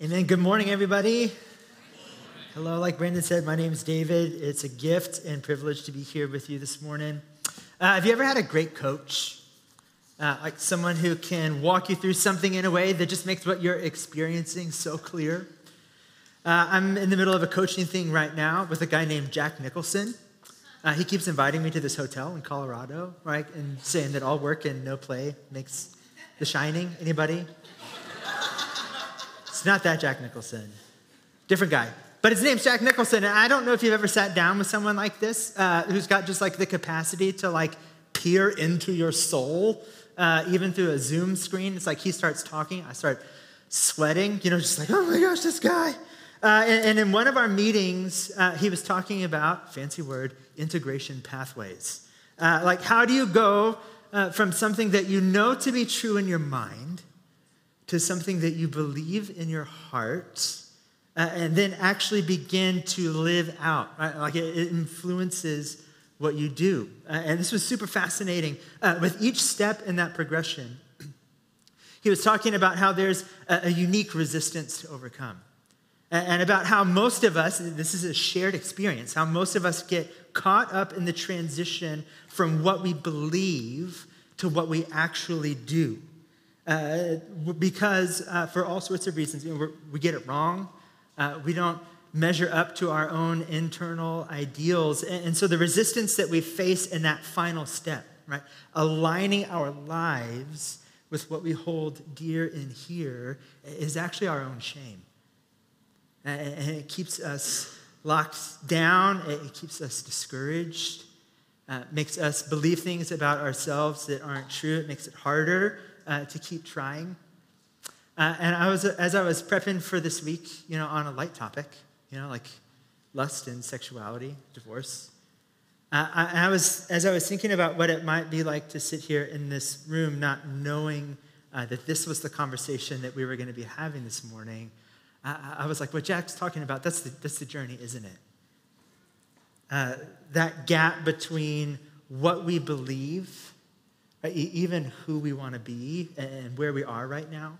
Amen. Good morning, everybody. Hello, like Brandon said, my name is David. It's a gift and privilege to be here with you this morning. Uh, have you ever had a great coach? Uh, like someone who can walk you through something in a way that just makes what you're experiencing so clear? Uh, I'm in the middle of a coaching thing right now with a guy named Jack Nicholson. Uh, he keeps inviting me to this hotel in Colorado, right, and saying that all work and no play makes The Shining. Anybody? It's not that Jack Nicholson. Different guy. But his name's Jack Nicholson. And I don't know if you've ever sat down with someone like this uh, who's got just like the capacity to like peer into your soul, uh, even through a Zoom screen. It's like he starts talking, I start sweating, you know, just like, oh my gosh, this guy. Uh, and, and, in one of our meetings, uh, he was talking about, fancy word, integration pathways. Uh, like, how do you go uh, from something that you know to be true in your mind to something that you believe in your heart uh, and then actually begin to live out. Right? Like it, it, influences what you do. Uh, and this was super fascinating. Uh, with each step in that progression, he was talking about how there's a, a unique resistance to overcome. And about how most of us, this is a shared experience, how most of us get caught up in the transition from what we believe to what we actually do. Uh, because uh, for all sorts of reasons, you know, we get it wrong. Uh, we don't measure up to our own internal ideals. And, and so the resistance that we face in that final step, right, aligning our lives with what we hold dear in here, is actually our own shame. And it keeps us locked down, it keeps us discouraged, uh, makes us believe things about ourselves that aren't true, it makes it harder uh, to keep trying. Uh, and I was, as I was prepping for this week, you know, on a light topic, you know, like lust and sexuality, divorce. Uh, I, I, was, as I was thinking about what it might be like to sit here in this room, not knowing uh, that this was the conversation that we were going to be having this morning, I, I, was like, what Jack's talking about, that's the, that's the journey, isn't it? Uh, that gap between what we believe right? even who we want to be and where we are right now.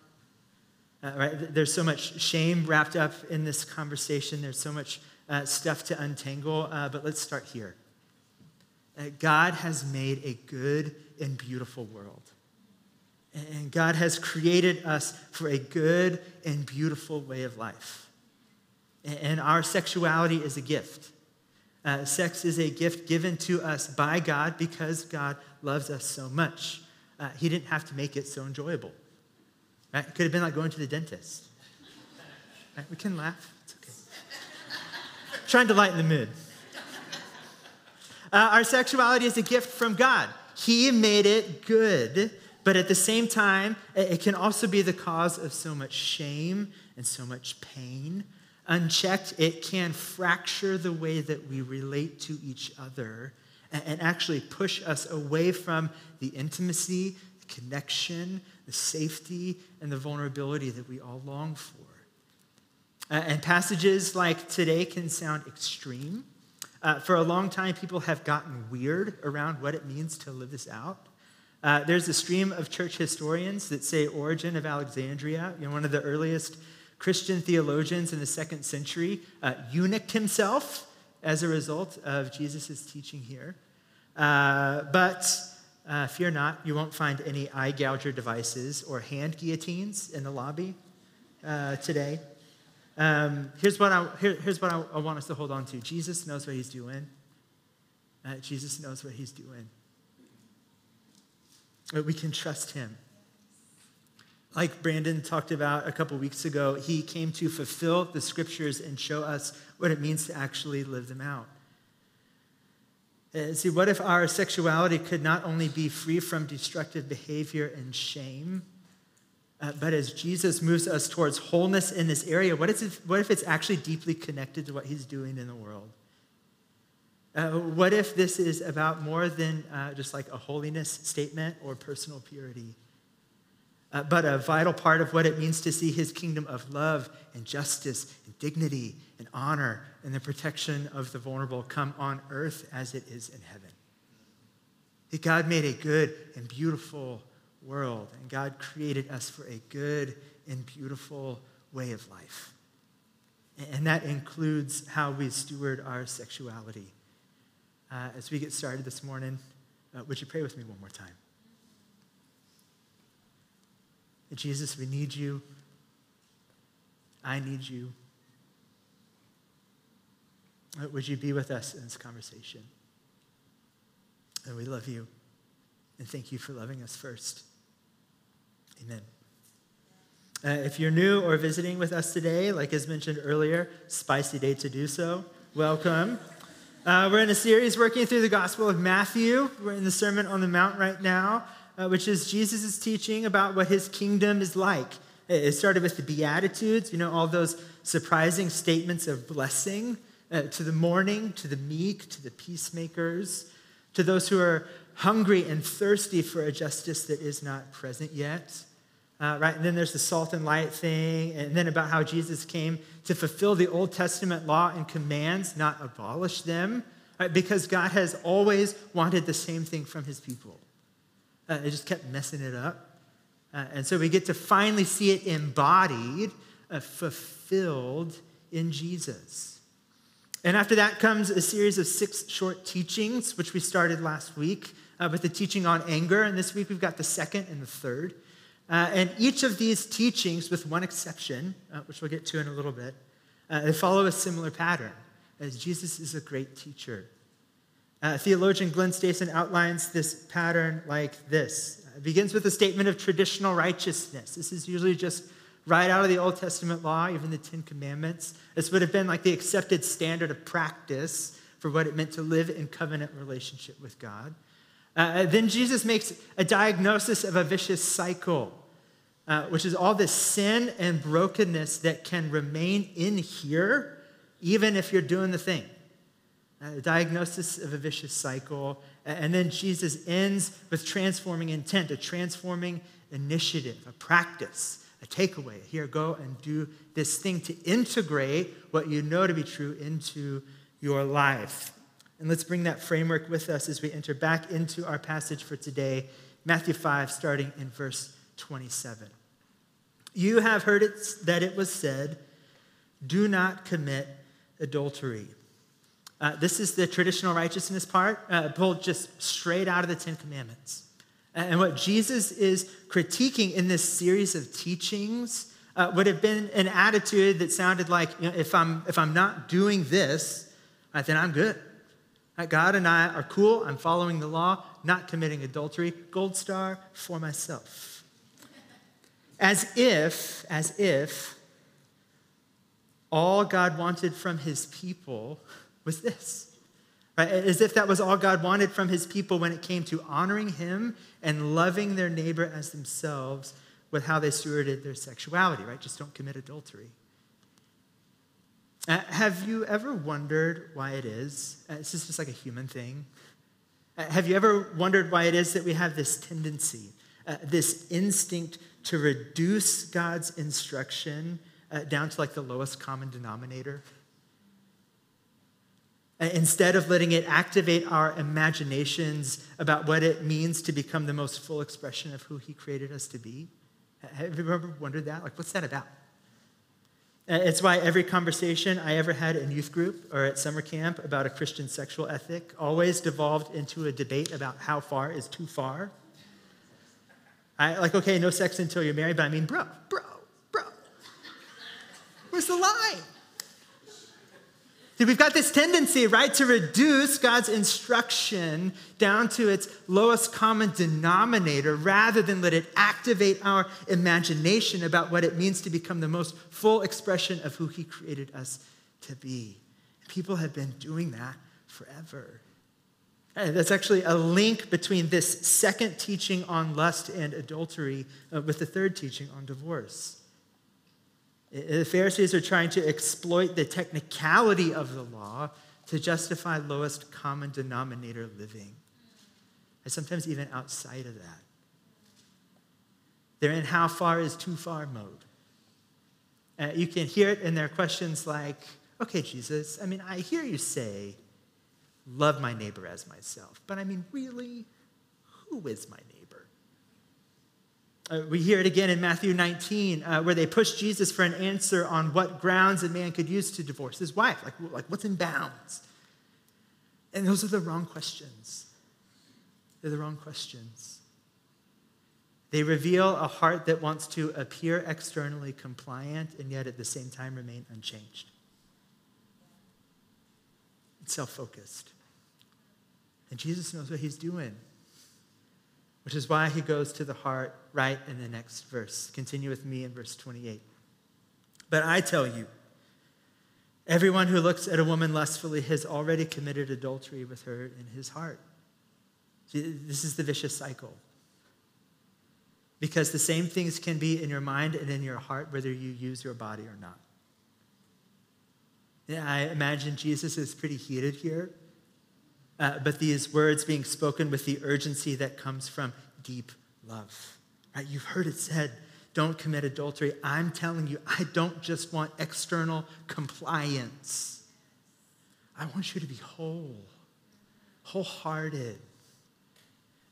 Uh, right? There's so much shame wrapped up in this conversation. There's so much uh, stuff to untangle, uh, but let's start here. Uh, God has made a good and beautiful world. And God has created us for a good and beautiful way of life. And our sexuality is a gift. Uh, sex is a gift given to us by God because God loves us so much. Uh, he didn't have to make it so enjoyable. Right? It could have been like going to the dentist. Right? We can laugh. It's okay. Trying to lighten the mood. Uh, our sexuality is a gift from God. He made it good, but at the same time, it can also be the cause of so much shame and so much pain unchecked, it can fracture the way that we relate to each other and actually push us away from the intimacy, the connection, the safety, and the vulnerability that we all long for. And passages like today can sound extreme. Uh, for a long time, people have gotten weird around what it means to live this out. Uh, there's a stream of church historians that say Origen of Alexandria, you know, one of the earliest Christian theologians in the second century uh, eunuched himself as a result of Jesus' teaching here. Uh, but uh, fear not, you won't find any eye gouger devices or hand guillotines in the lobby uh, today. Um, here's what, I, here, here's what I, I, want us to hold on to Jesus knows what he's doing. Uh, Jesus knows what he's doing. We can trust him like Brandon talked about a couple weeks ago, he came to fulfill the scriptures and show us what it means to actually live them out. See, what if our sexuality could not only be free from destructive behavior and shame, uh, but as Jesus moves us towards wholeness in this area, what, is it, what if it's actually deeply connected to what he's doing in the world? Uh, what if this is about more than uh, just like a holiness statement or personal purity? Uh, but a vital part of what it means to see his kingdom of love and justice and dignity and honor and the protection of the vulnerable come on earth as it is in heaven. That God made a good and beautiful world, and God created us for a good and beautiful way of life. And that includes how we steward our sexuality. Uh, as we get started this morning, uh, would you pray with me one more time? Jesus, we need you. I need you. Uh, would you be with us in this conversation? And we love you. And thank you for loving us first. Amen. Uh, if you're new or visiting with us today, like as mentioned earlier, spicy day to do so. Welcome. Uh, we're in a series working through the Gospel of Matthew. We're in the Sermon on the Mount right now, uh, which is Jesus' teaching about what his kingdom is like. It started with the Beatitudes, you know, all those surprising statements of blessing uh, to the mourning, to the meek, to the peacemakers, to those who are hungry and thirsty for a justice that is not present yet. Uh, right? And then there's the salt and light thing, and then about how Jesus came to fulfill the Old Testament law and commands, not abolish them, right? because God has always wanted the same thing from his people. Uh, it just kept messing it up. Uh, and so we get to finally see it embodied, uh, fulfilled in Jesus. And after that comes a series of six short teachings, which we started last week uh, with the teaching on anger. And this week we've got the second and the third. Uh, and each of these teachings, with one exception, uh, which we'll get to in a little bit, uh, they follow a similar pattern, as Jesus is a great teacher. Uh, theologian Glen Stassen outlines this pattern like this. It begins with a statement of traditional righteousness. This is usually just right out of the Old Testament law, even the Ten Commandments. This would have been like the accepted standard of practice for what it meant to live in covenant relationship with God. Uh, then Jesus makes a diagnosis of a vicious cycle, uh, which is all this sin and brokenness that can remain in here, even if you're doing the thing. Uh, a diagnosis of a vicious cycle. And then Jesus ends with transforming intent, a transforming initiative, a practice, a takeaway. Here, go and do this thing to integrate what you know to be true into your life. And let's bring that framework with us as we enter back into our passage for today, Matthew 5, starting in verse 27. You have heard it, that it was said, Do not commit adultery. Uh, this is the traditional righteousness part, uh, pulled just straight out of the Ten Commandments. And what Jesus is critiquing in this series of teachings uh, would have been an attitude that sounded like, you know, if, I'm, if I'm not doing this, uh, then I'm good. God and I are cool. I'm following the law, not committing adultery. Gold star for myself. As if, as if all God wanted from his people was this. Right? As if that was all God wanted from his people when it came to honoring him and loving their neighbor as themselves with how they stewarded their sexuality, right? Just don't commit adultery. Uh, have you ever wondered why it is? Uh, this is just like a human thing. Uh, have you ever wondered why it is that we have this tendency, uh, this instinct to reduce God's instruction uh, down to like the lowest common denominator? Instead of letting it activate our imaginations about what it means to become the most full expression of who He created us to be? Have you ever wondered that? Like, what's that about? It's why every conversation I ever had in youth group or at summer camp about a Christian sexual ethic always devolved into a debate about how far is too far. I like, okay, no sex until you're married, but I mean, bro, bro, bro. Where's the line? We've got this tendency, right, to reduce God's instruction down to its lowest common denominator rather than let it activate our imagination about what it means to become the most full expression of who He created us to be. People have been doing that forever. And that's actually a link between this second teaching on lust and adultery uh, with the third teaching on divorce. The Pharisees are trying to exploit the technicality of the law to justify lowest common denominator living, and sometimes even outside of that. They're in how far is too far mode. Uh, you can hear it in their questions like, okay, Jesus, I mean, I hear you say, love my neighbor as myself, but I mean, really, who is my? Uh, we hear it again in Matthew 19, uh, where they push Jesus for an answer on what grounds a man could use to divorce his wife. Like, like what's in bounds? And those are the wrong questions. They're the wrong questions. They reveal a heart that wants to appear externally compliant and yet at the same time remain unchanged. It's self focused. And Jesus knows what he's doing which is why he goes to the heart right in the next verse. Continue with me in verse 28. But I tell you, everyone who looks at a woman lustfully has already committed adultery with her in his heart. See, this is the vicious cycle. Because the same things can be in your mind and in your heart, whether you use your body or not. I imagine Jesus is pretty heated here uh, but these words being spoken with the urgency that comes from deep love. Right? You've heard it said, don't commit adultery. I'm telling you, I don't just want external compliance. I want you to be whole, wholehearted,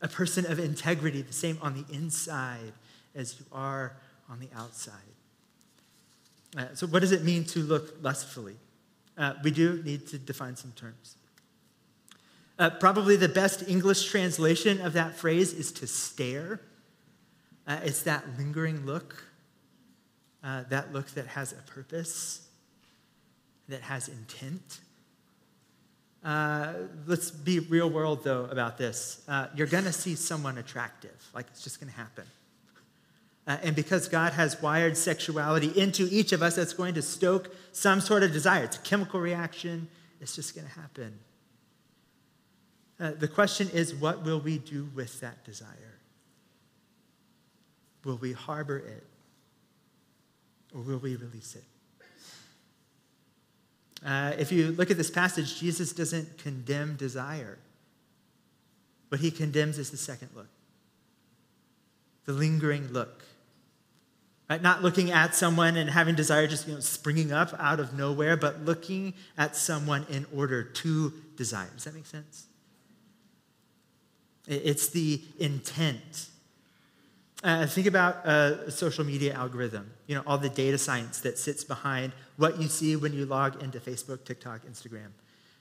a person of integrity, the same on the inside as you are on the outside. Uh, so, what does it mean to look lustfully? Uh, we do need to define some terms. Uh, probably the best English translation of that phrase is to stare. Uh, it's that lingering look, uh, that look that has a purpose, that has intent. Uh, let's be real world, though, about this. Uh, you're going to see someone attractive, like it's just going to happen. Uh, and because God has wired sexuality into each of us, that's going to stoke some sort of desire. It's a chemical reaction, it's just going to happen. Uh, the question is, what will we do with that desire? Will we harbor it? Or will we release it? Uh, if you look at this passage, Jesus doesn't condemn desire. What he condemns is the second look the lingering look. Right? Not looking at someone and having desire just you know, springing up out of nowhere, but looking at someone in order to desire. Does that make sense? It's the intent. Uh, think about a social media algorithm, you know, all the data science that sits behind what you see when you log into Facebook, TikTok, Instagram.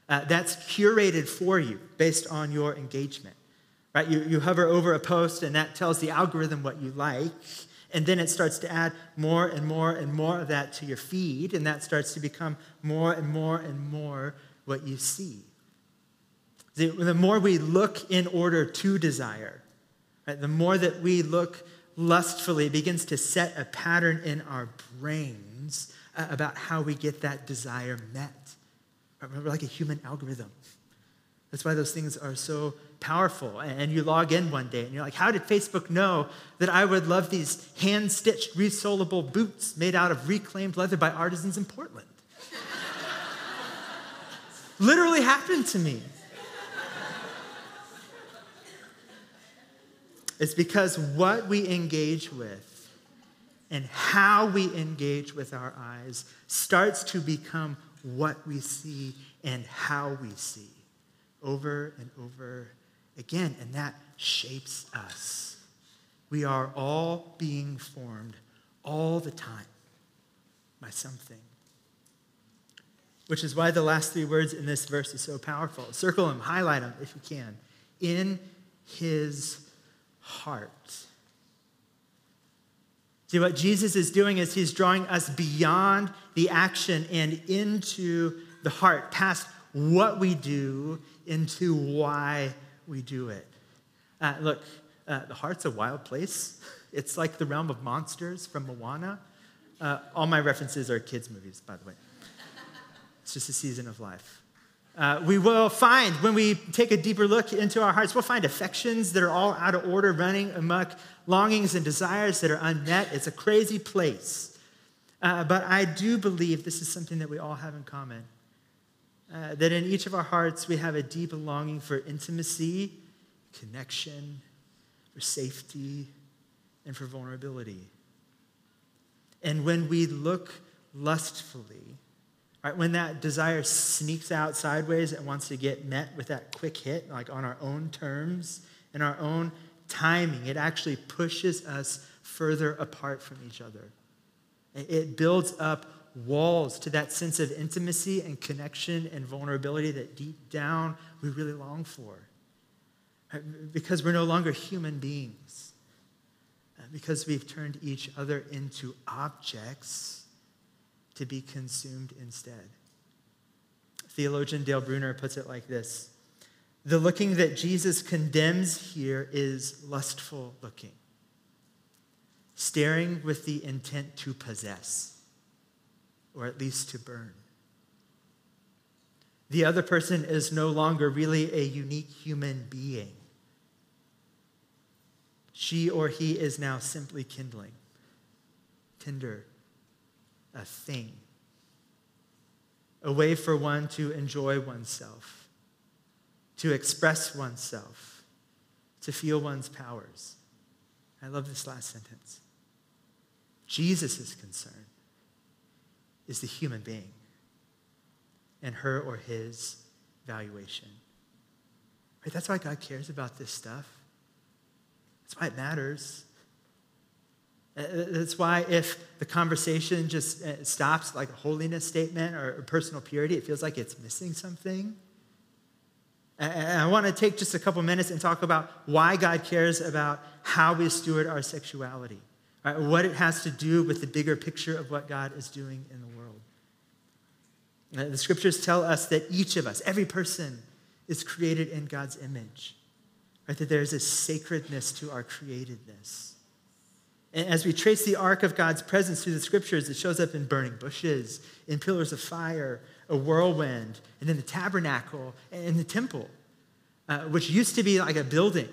Uh, that's curated for you based on your engagement, right? You, you hover over a post and that tells the algorithm what you like, and then it starts to add more and more and more of that to your feed, and that starts to become more and more and more what you see. The, the more we look in order to desire, right, the more that we look lustfully, begins to set a pattern in our brains uh, about how we get that desire met. We're like a human algorithm. That's why those things are so powerful. And you log in one day and you're like, how did Facebook know that I would love these hand stitched, resolable boots made out of reclaimed leather by artisans in Portland? Literally happened to me. It's because what we engage with and how we engage with our eyes starts to become what we see and how we see over and over again. And that shapes us. We are all being formed all the time by something. Which is why the last three words in this verse is so powerful. Circle them, highlight them if you can. In his heart. See, what Jesus is doing is he's drawing us beyond the action and into the heart, past what we do, into why we do it. Uh, look, uh, the heart's a wild place. It's like the realm of monsters from Moana. Uh, all my references are kids' movies, by the way. It's just a season of life. Uh, we will find, when we take a deeper look into our hearts, we'll find affections that are all out of order, running amok, longings and desires that are unmet. It's a crazy place. Uh, but I do believe this is something that we all have in common. Uh, that in each of our hearts, we have a deep longing for intimacy, connection, for safety, and for vulnerability. And when we look lustfully, Right, when that desire sneaks out sideways and wants to get met with that quick hit, like on our own terms and our own timing, it actually pushes us further apart from each other. It builds up walls to that sense of intimacy and connection and vulnerability that deep down we really long for. Uh, because we're no longer human beings. Uh, because we've turned each other into objects to be consumed instead. Theologian Dale Bruner puts it like this The looking that Jesus condemns here is lustful looking, staring with the intent to possess, or at least to burn. The other person is no longer really a unique human being. She or he is now simply kindling, tinder, a thing a way for one to enjoy oneself, to express oneself, to feel one's powers. I love this last sentence. Jesus' concern is the human being and her or his valuation. Right? That's why God cares about this stuff. That's why it matters. Uh, that's why if the conversation just uh, stops like a holiness statement or personal purity, it feels like it's missing something. I want to take just a couple minutes and talk about why God cares about how we steward our sexuality, right? what it has to do with the bigger picture of what God is doing in the world. Uh, the scriptures tell us that each of us, every person, is created in God's image, right? That there's a sacredness to our createdness. And as we trace the arc of God's presence through the scriptures, it shows up in burning bushes, in pillars of fire, a whirlwind, and then the tabernacle and in the temple, uh, which used to be like a building.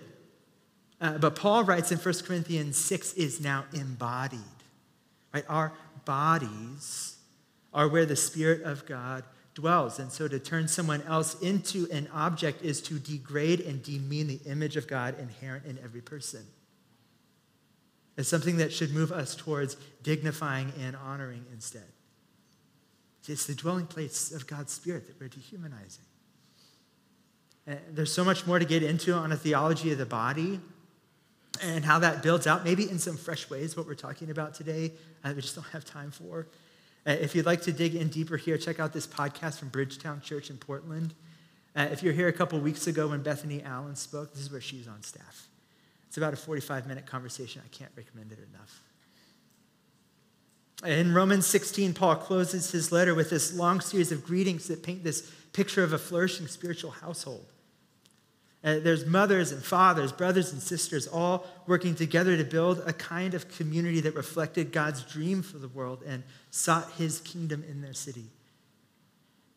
Uh, but Paul writes in 1 Corinthians 6 is now embodied. Right? Our bodies are where the Spirit of God dwells. And so to turn someone else into an object is to degrade and demean the image of God inherent in every person as something that should move us towards dignifying and honoring instead. It's the dwelling place of God's Spirit that we're dehumanizing. And there's so much more to get into on a theology of the body and how that builds out, maybe in some fresh ways, what we're talking about today. Uh, we just don't have time for. Uh, if you'd like to dig in deeper here, check out this podcast from Bridgetown Church in Portland. Uh, if you're here a couple weeks ago when Bethany Allen spoke, this is where she's on staff. It's about a 45 minute conversation. I can't recommend it enough. In Romans 16, Paul closes his letter with this long series of greetings that paint this picture of a flourishing spiritual household. Uh, there's mothers and fathers, brothers and sisters, all working together to build a kind of community that reflected God's dream for the world and sought his kingdom in their city.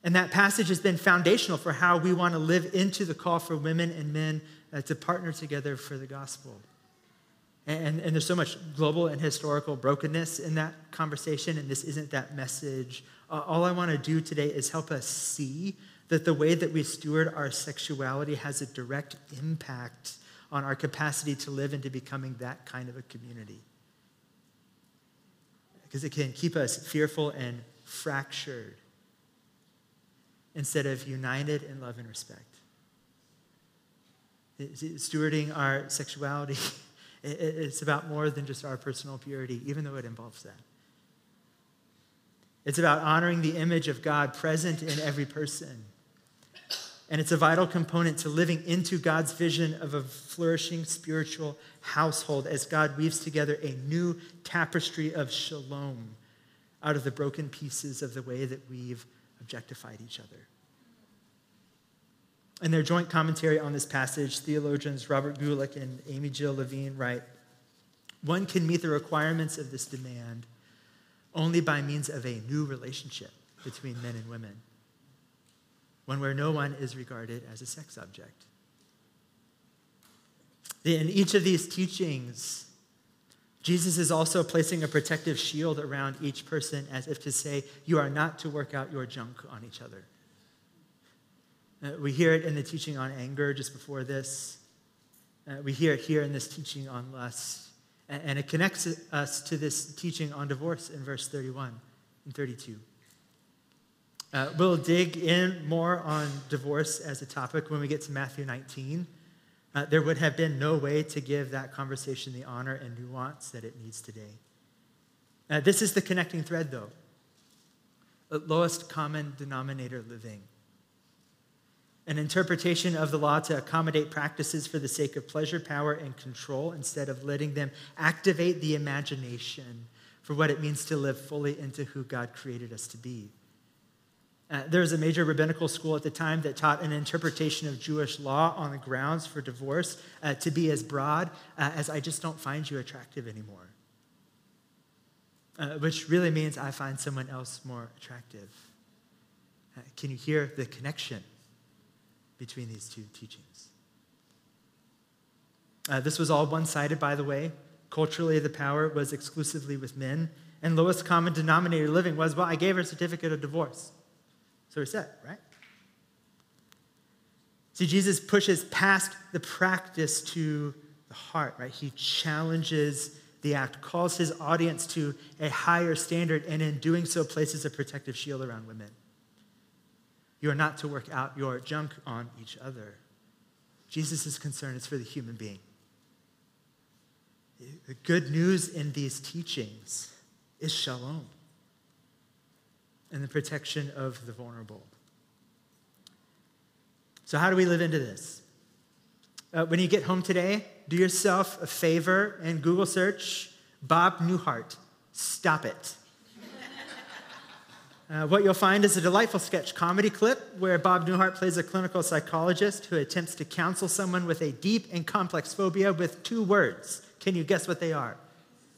And that passage has been foundational for how we want to live into the call for women and men uh, to partner together for the gospel. And, and there's so much global and historical brokenness in that conversation, and this isn't that message. Uh, all I want to do today is help us see that the way that we steward our sexuality has a direct impact on our capacity to live into becoming that kind of a community. Because it can keep us fearful and fractured instead of united in love and respect stewarding our sexuality, it's about more than just our personal purity, even though it involves that. It's about honoring the image of God present in every person. And it's a vital component to living into God's vision of a flourishing spiritual household as God weaves together a new tapestry of shalom out of the broken pieces of the way that we've objectified each other. In their joint commentary on this passage, theologians Robert Gulick and Amy Jill Levine write One can meet the requirements of this demand only by means of a new relationship between men and women, one where no one is regarded as a sex object. In each of these teachings, Jesus is also placing a protective shield around each person as if to say, You are not to work out your junk on each other. Uh, we hear it in the teaching on anger just before this. Uh, we hear it here in this teaching on lust. And, and it connects us to this teaching on divorce in verse 31 and 32. Uh, we'll dig in more on divorce as a topic when we get to Matthew 19. uh, there would have been no way to give that conversation the honor and nuance that it needs today. Uh, this is the connecting thread, though. Lowest common denominator living. An interpretation of the law to accommodate practices for the sake of pleasure, power, and control instead of letting them activate the imagination for what it means to live fully into who God created us to be. Uh, there was a major rabbinical school at the time that taught an interpretation of Jewish law on the grounds for divorce uh, to be as broad uh, as I just don't find you attractive anymore. Uh, which really means I find someone else more attractive. Uh, can you hear the connection between these two teachings? Uh, this was all one sided, by the way. Culturally, the power was exclusively with men. And lowest common denominator living was, well, I gave her a certificate of divorce. So we're set, right? See, Jesus pushes past the practice to the heart, right? He challenges the act, calls his audience to a higher standard, and in doing so, places a protective shield around women. You are not to work out your junk on each other. Jesus' concern is for the human being. The good news in these teachings is shalom and the protection of the vulnerable. So, how do we live into this? Uh, when you get home today, do yourself a favor and Google search Bob Newhart. Stop it. Uh, what you'll find is a delightful sketch comedy clip where Bob Newhart plays a clinical psychologist who attempts to counsel someone with a deep and complex phobia with two words. Can you guess what they are?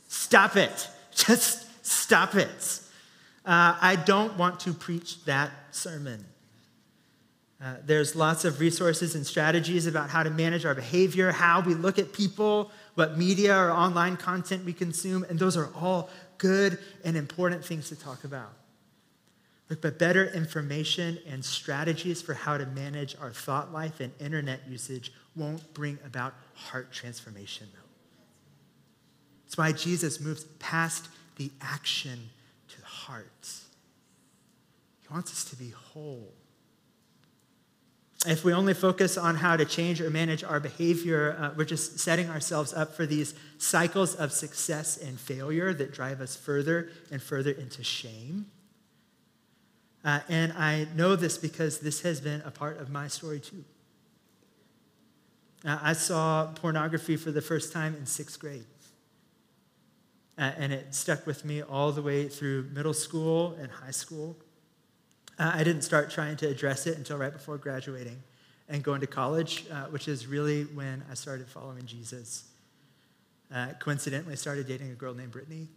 Stop it. Just stop it. Uh, I don't want to preach that sermon. Uh, there's lots of resources and strategies about how to manage our behavior, how we look at people, what media or online content we consume, and those are all good and important things to talk about. But better information and strategies for how to manage our thought life and internet usage won't bring about heart transformation, though. That's why Jesus moves past the action to hearts. He wants us to be whole. If we only focus on how to change or manage our behavior, uh, we're just setting ourselves up for these cycles of success and failure that drive us further and further into shame. Uh, and I know this because this has been a part of my story too. Uh, I saw pornography for the first time in sixth grade. Uh, and it stuck with me all the way through middle school and high school. Uh, I didn't start trying to address it until right before graduating and going to college, uh, which is really when I started following Jesus. Uh, coincidentally, started dating a girl named Brittany.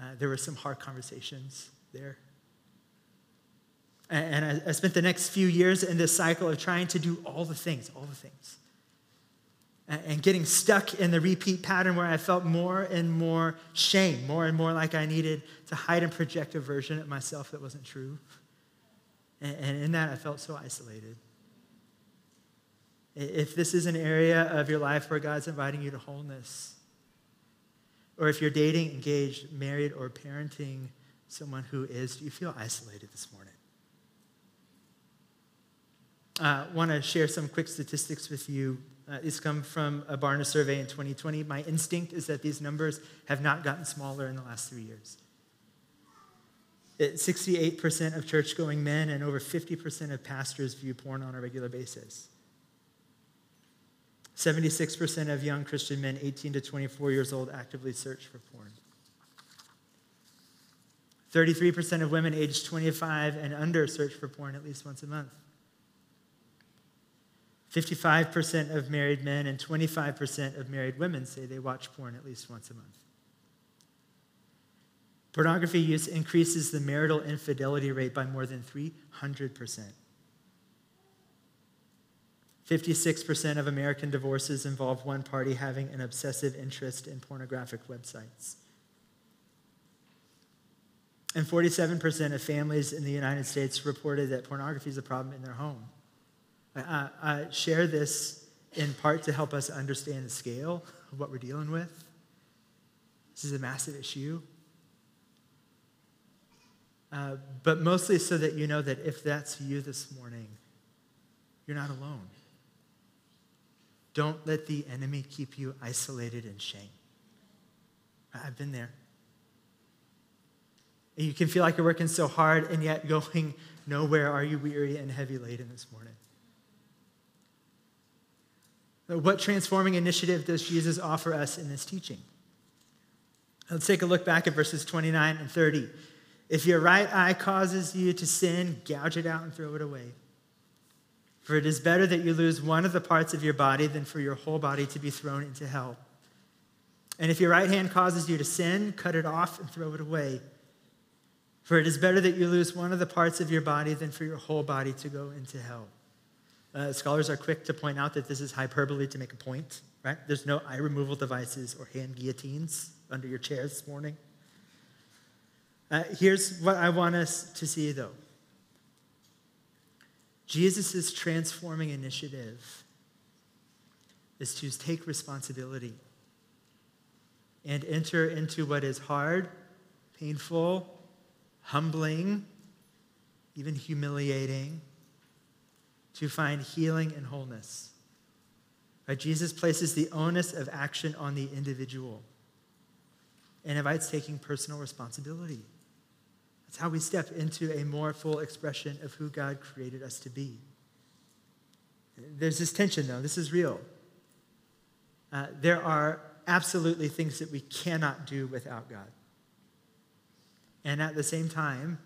Uh, there were some hard conversations there. And, I spent the next few years in this cycle of trying to do all the things, all the things and getting stuck in the repeat pattern where I felt more and more shame, more and more like I needed to hide and project a version of myself that wasn't true. And in that, I felt so isolated. If this is an area of your life where God's inviting you to wholeness, or if you're dating, engaged, married, or parenting someone who is, do you feel isolated this morning? Uh, want to share some quick statistics with you uh, these come from a Barna survey in 2020. My instinct is that these numbers have not gotten smaller in the last three years. It, 68% of church going men and over 50% of pastors view porn on a regular basis. 76% of young Christian men 18 to 24 years old actively search for porn. 33% of women aged 25 and under search for porn at least once a month. 55% of married men and 25% of married women say they watch porn at least once a month. Pornography use increases the marital infidelity rate by more than 300%. 56% of American divorces involve one party having an obsessive interest in pornographic websites. And 47% of families in the United States reported that pornography is a problem in their home. I, share this in part to help us understand the scale of what we're dealing with. This is a massive issue. Uh, but mostly so that you know that if that's you this morning, you're not alone. Don't let the enemy keep you isolated in shame. I've been there. You can feel like you're working so hard and yet going nowhere. Are you weary and heavy laden this morning? Uh, what transforming initiative does Jesus offer us in this teaching? Let's take a look back at verses 29 and 30. If your right eye causes you to sin, gouge it out and throw it away. For it is better that you lose one of the parts of your body than for your whole body to be thrown into hell. And if your right hand causes you to sin, cut it off and throw it away. For it is better that you lose one of the parts of your body than for your whole body to go into hell. Uh, scholars are quick to point out that this is hyperbole to make a point, right? There's no eye removal devices or hand guillotines under your chairs this morning. Uh, here's what I want us to see, though Jesus' transforming initiative is to take responsibility and enter into what is hard, painful, humbling, even humiliating to find healing and wholeness. Right? Jesus places the onus of action on the individual and invites taking personal responsibility. That's how we step into a more full expression of who God created us to be. There's this tension, though. This is real. Uh, there are absolutely things that we cannot do without God. And at the same time,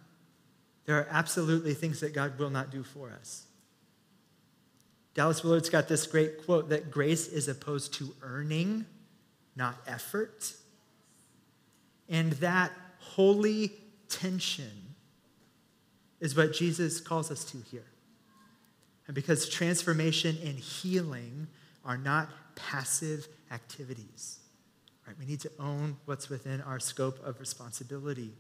there are absolutely things that God will not do for us. Dallas Willard's got this great quote that grace is opposed to earning, not effort. And that holy tension is what Jesus calls us to here. And because transformation and healing are not passive activities, right? We need to own what's within our scope of responsibility.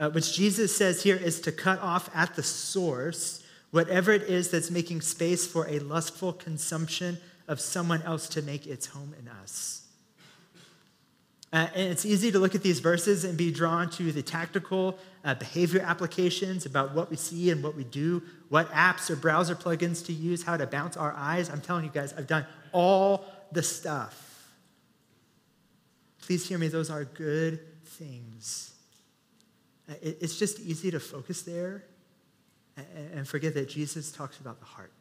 Uh, which Jesus says here is to cut off at the source whatever it is that's making space for a lustful consumption of someone else to make its home in us. Uh, and it's easy to look at these verses and be drawn to the tactical uh, behavior applications about what we see and what we do, what apps or browser plugins to use, how to bounce our eyes. I'm telling you guys, I've done all the stuff. Please hear me, those are good things. Uh, it's just easy to focus there and forget that Jesus talks about the heart.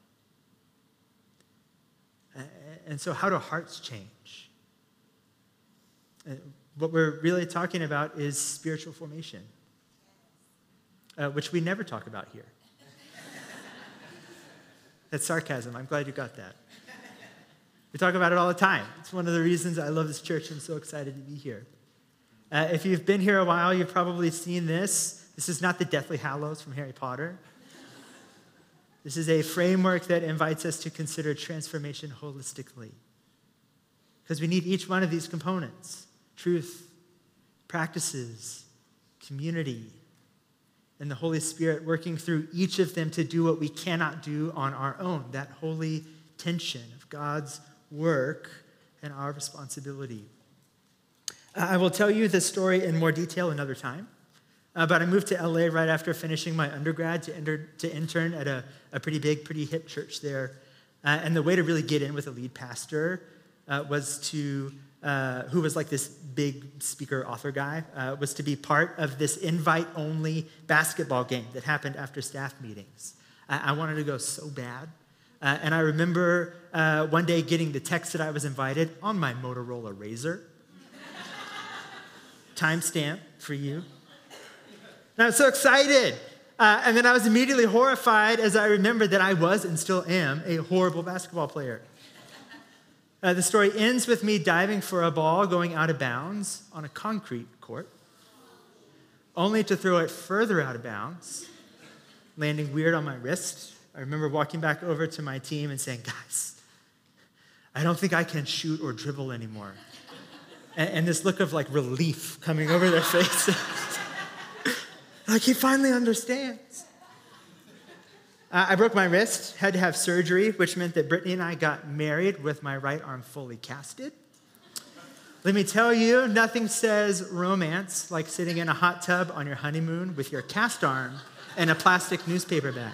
And so, how do hearts change? What we're really talking about is spiritual formation, uh, which we never talk about here. That's sarcasm. I'm glad you got that. We talk about it all the time. It's one of the reasons I love this church I'm so excited to be here. Uh, if you've been here a while, you've probably seen this. This is not the Deathly Hallows from Harry Potter. This is a framework that invites us to consider transformation holistically. Because we need each one of these components truth, practices, community, and the Holy Spirit working through each of them to do what we cannot do on our own. That holy tension of God's work and our responsibility. I will tell you this story in more detail another time. Uh, but I moved to LA right after finishing my undergrad to, enter, to intern at a, a pretty big, pretty hip church there. Uh, and the way to really get in with a lead pastor uh, was to, uh, who was like this big speaker author guy, uh, was to be part of this invite only basketball game that happened after staff meetings. I wanted to go so bad. Uh, and I remember one day getting the text that I was invited on my Motorola Razr. Timestamp for you. And I was so excited. Uh, and then I was immediately horrified as I remembered that I was and still am a horrible basketball player. Uh, the story ends with me diving for a ball going out of bounds on a concrete court, only to throw it further out of bounds, landing weird on my wrist. I remember walking back over to my team and saying, Guys, I don't think I can shoot or dribble anymore. and, and this look of like relief coming over their faces. Like, he finally understands. Uh, I broke my wrist, had to have surgery, which meant that Brittany and I got married with my right arm fully casted. Let me tell you, nothing says romance like sitting in a hot tub on your honeymoon with your cast arm and a plastic newspaper bag.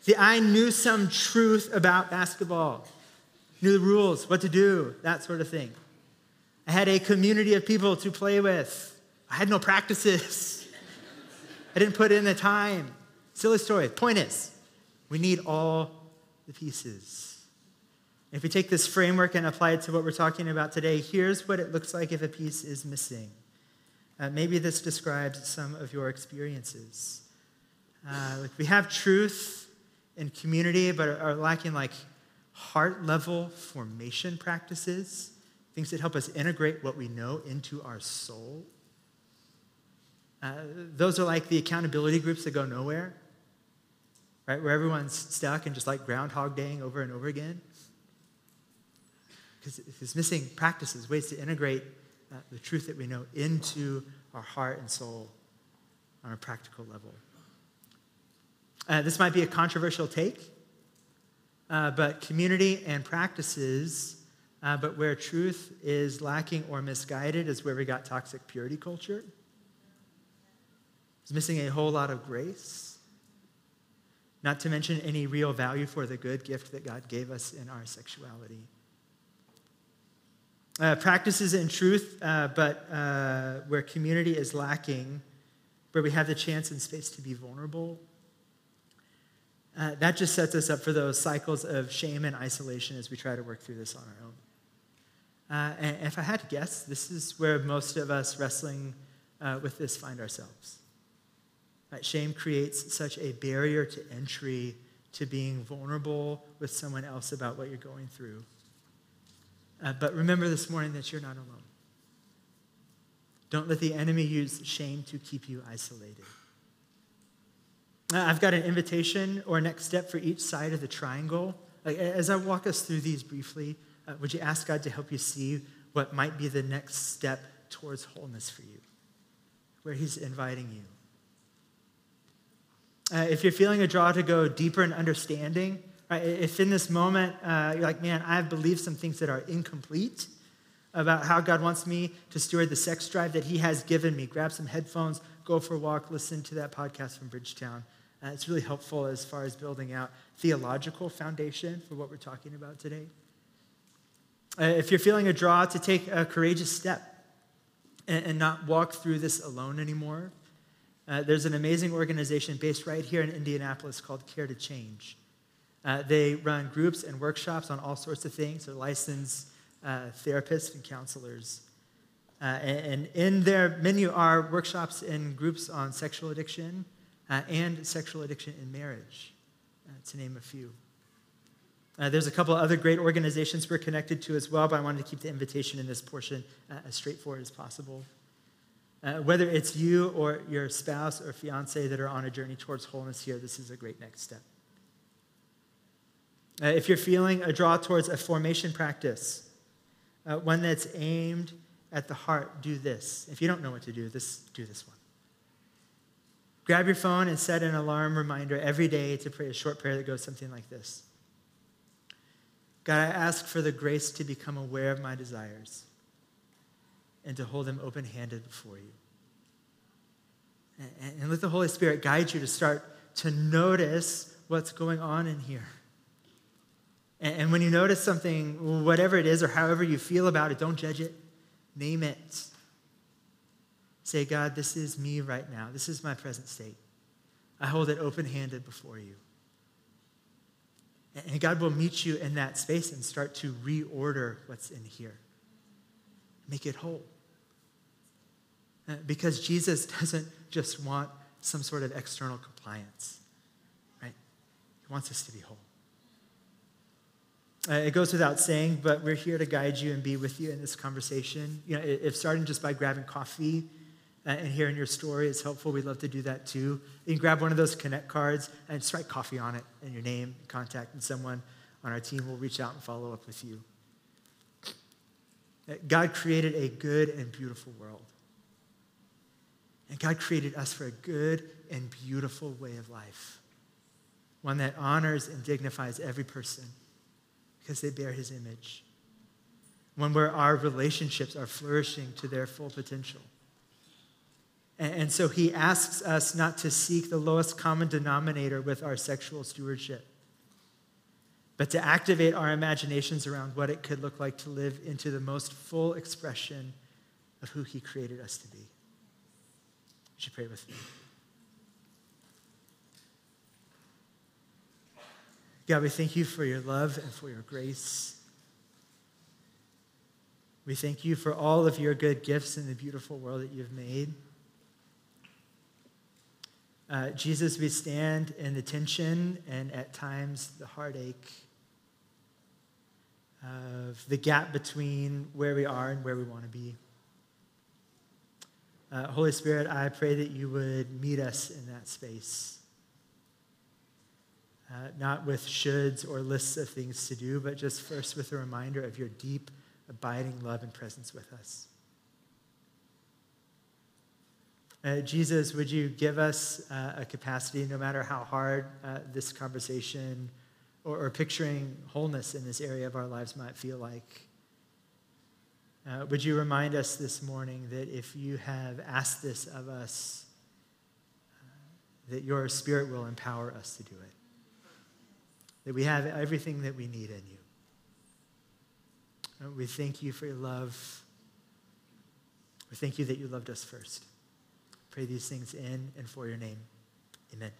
See, I knew some truth about basketball, knew the rules, what to do, that sort of thing. I had a community of people to play with. I had no practices. I didn't put in the time. Silly story. Point is, we need all the pieces. If we take this framework and apply it to what we're talking about today, here's what it looks like if a piece is missing. Uh, maybe this describes some of your experiences. Uh, like we have truth and community, but are, lacking like heart level formation practices, things that help us integrate what we know into our soul. Uh, those are like the accountability groups that go nowhere, right? Where everyone's stuck and just like Groundhog Daying over and over again. Because it's missing practices, ways to integrate uh, the truth that we know into our heart and soul on a practical level. Uh, this might be a controversial take, uh, but community and practices, uh, but where truth is lacking or misguided is where we got toxic purity culture. It's missing a whole lot of grace, not to mention any real value for the good gift that God gave us in our sexuality. Uh, practices in truth, uh, but uh, where community is lacking, where we have the chance and space to be vulnerable, uh, that just sets us up for those cycles of shame and isolation as we try to work through this on our own. Uh, and if I had to guess, this is where most of us wrestling uh, with this find ourselves. Right? Shame creates such a barrier to entry to being vulnerable with someone else about what you're going through. Uh, but remember this morning that you're not alone. Don't let the enemy use shame to keep you isolated. I've got an invitation or next step for each side of the triangle. As I walk us through these briefly, uh, would you ask God to help you see what might be the next step towards wholeness for you, where He's inviting you? Uh, if you're feeling a draw to go deeper in understanding, right, if in this moment uh, you're like, man, I've believed some things that are incomplete about how God wants me to steward the sex drive that He has given me, grab some headphones, go for a walk, listen to that podcast from Bridgetown. Uh, it's really helpful as far as building out theological foundation for what we're talking about today. Uh, if you're feeling a draw to take a courageous step and, and not walk through this alone anymore, uh, there's an amazing organization based right here in Indianapolis called Care to Change. Uh, they run groups and workshops on all sorts of things. They're licensed uh, therapists and counselors. Uh, and, and, in their menu are workshops and groups on sexual addiction uh, and sexual addiction in marriage, to name a few. There's a couple other great organizations we're connected to as well, but I wanted to keep the invitation in this portion as straightforward as possible. Uh, whether it's you or your spouse or fiance that are on a journey towards wholeness here, this is a great next step. Uh, if you're feeling a draw towards a formation practice, uh, one that's aimed at the heart, do this. If you don't know what to do, this, do this one. Grab your phone and set an alarm reminder every day to pray a short prayer that goes something like this God, I ask for the grace to become aware of my desires and to hold them open handed before you. And, and let the Holy Spirit guide you to start to notice what's going on in here. And, and when you notice something, whatever it is or however you feel about it, don't judge it, name it. Say, God, this is me right now. This is my present state. I hold it open handed before you. And God will meet you in that space and start to reorder what's in here, make it whole. Uh, because Jesus doesn't just want some sort of external compliance, right? He wants us to be whole. Uh, it goes without saying, but we're here to guide you and be with you in this conversation. You know, if starting just by grabbing coffee and hearing your story is helpful, we'd love to do that too. You can grab one of those Connect cards and just write coffee on it and your name, contact, and someone on our team will reach out and follow up with you. God created a good and beautiful world. And God created us for a good and beautiful way of life, one that honors and dignifies every person because they bear his image, one where our relationships are flourishing to their full potential, And so he asks us not to seek the lowest common denominator with our sexual stewardship, but to activate our imaginations around what it could look like to live into the most full expression of who he created us to be. You pray with me? God, we thank you for your love and for your grace. We thank you for all of your good gifts in the beautiful world that you've made. Uh, Jesus, we stand in the tension and at times the heartache of the gap between where we are and where we want to be. Uh, Holy Spirit, I pray that you would meet us in that space. Uh, not with shoulds or lists of things to do, but just first with a reminder of your deep, abiding love and presence with us. Uh, Jesus, would you give us uh, a capacity, no matter how hard uh, this conversation or, or, picturing wholeness in this area of our lives might feel like? Uh, would you remind us this morning that if you have asked this of us, uh, that your Spirit will empower us to do it? That we have everything that we need in you. Uh, we thank you for your love. We thank you that you loved us first pray these things in and for your name. Amen.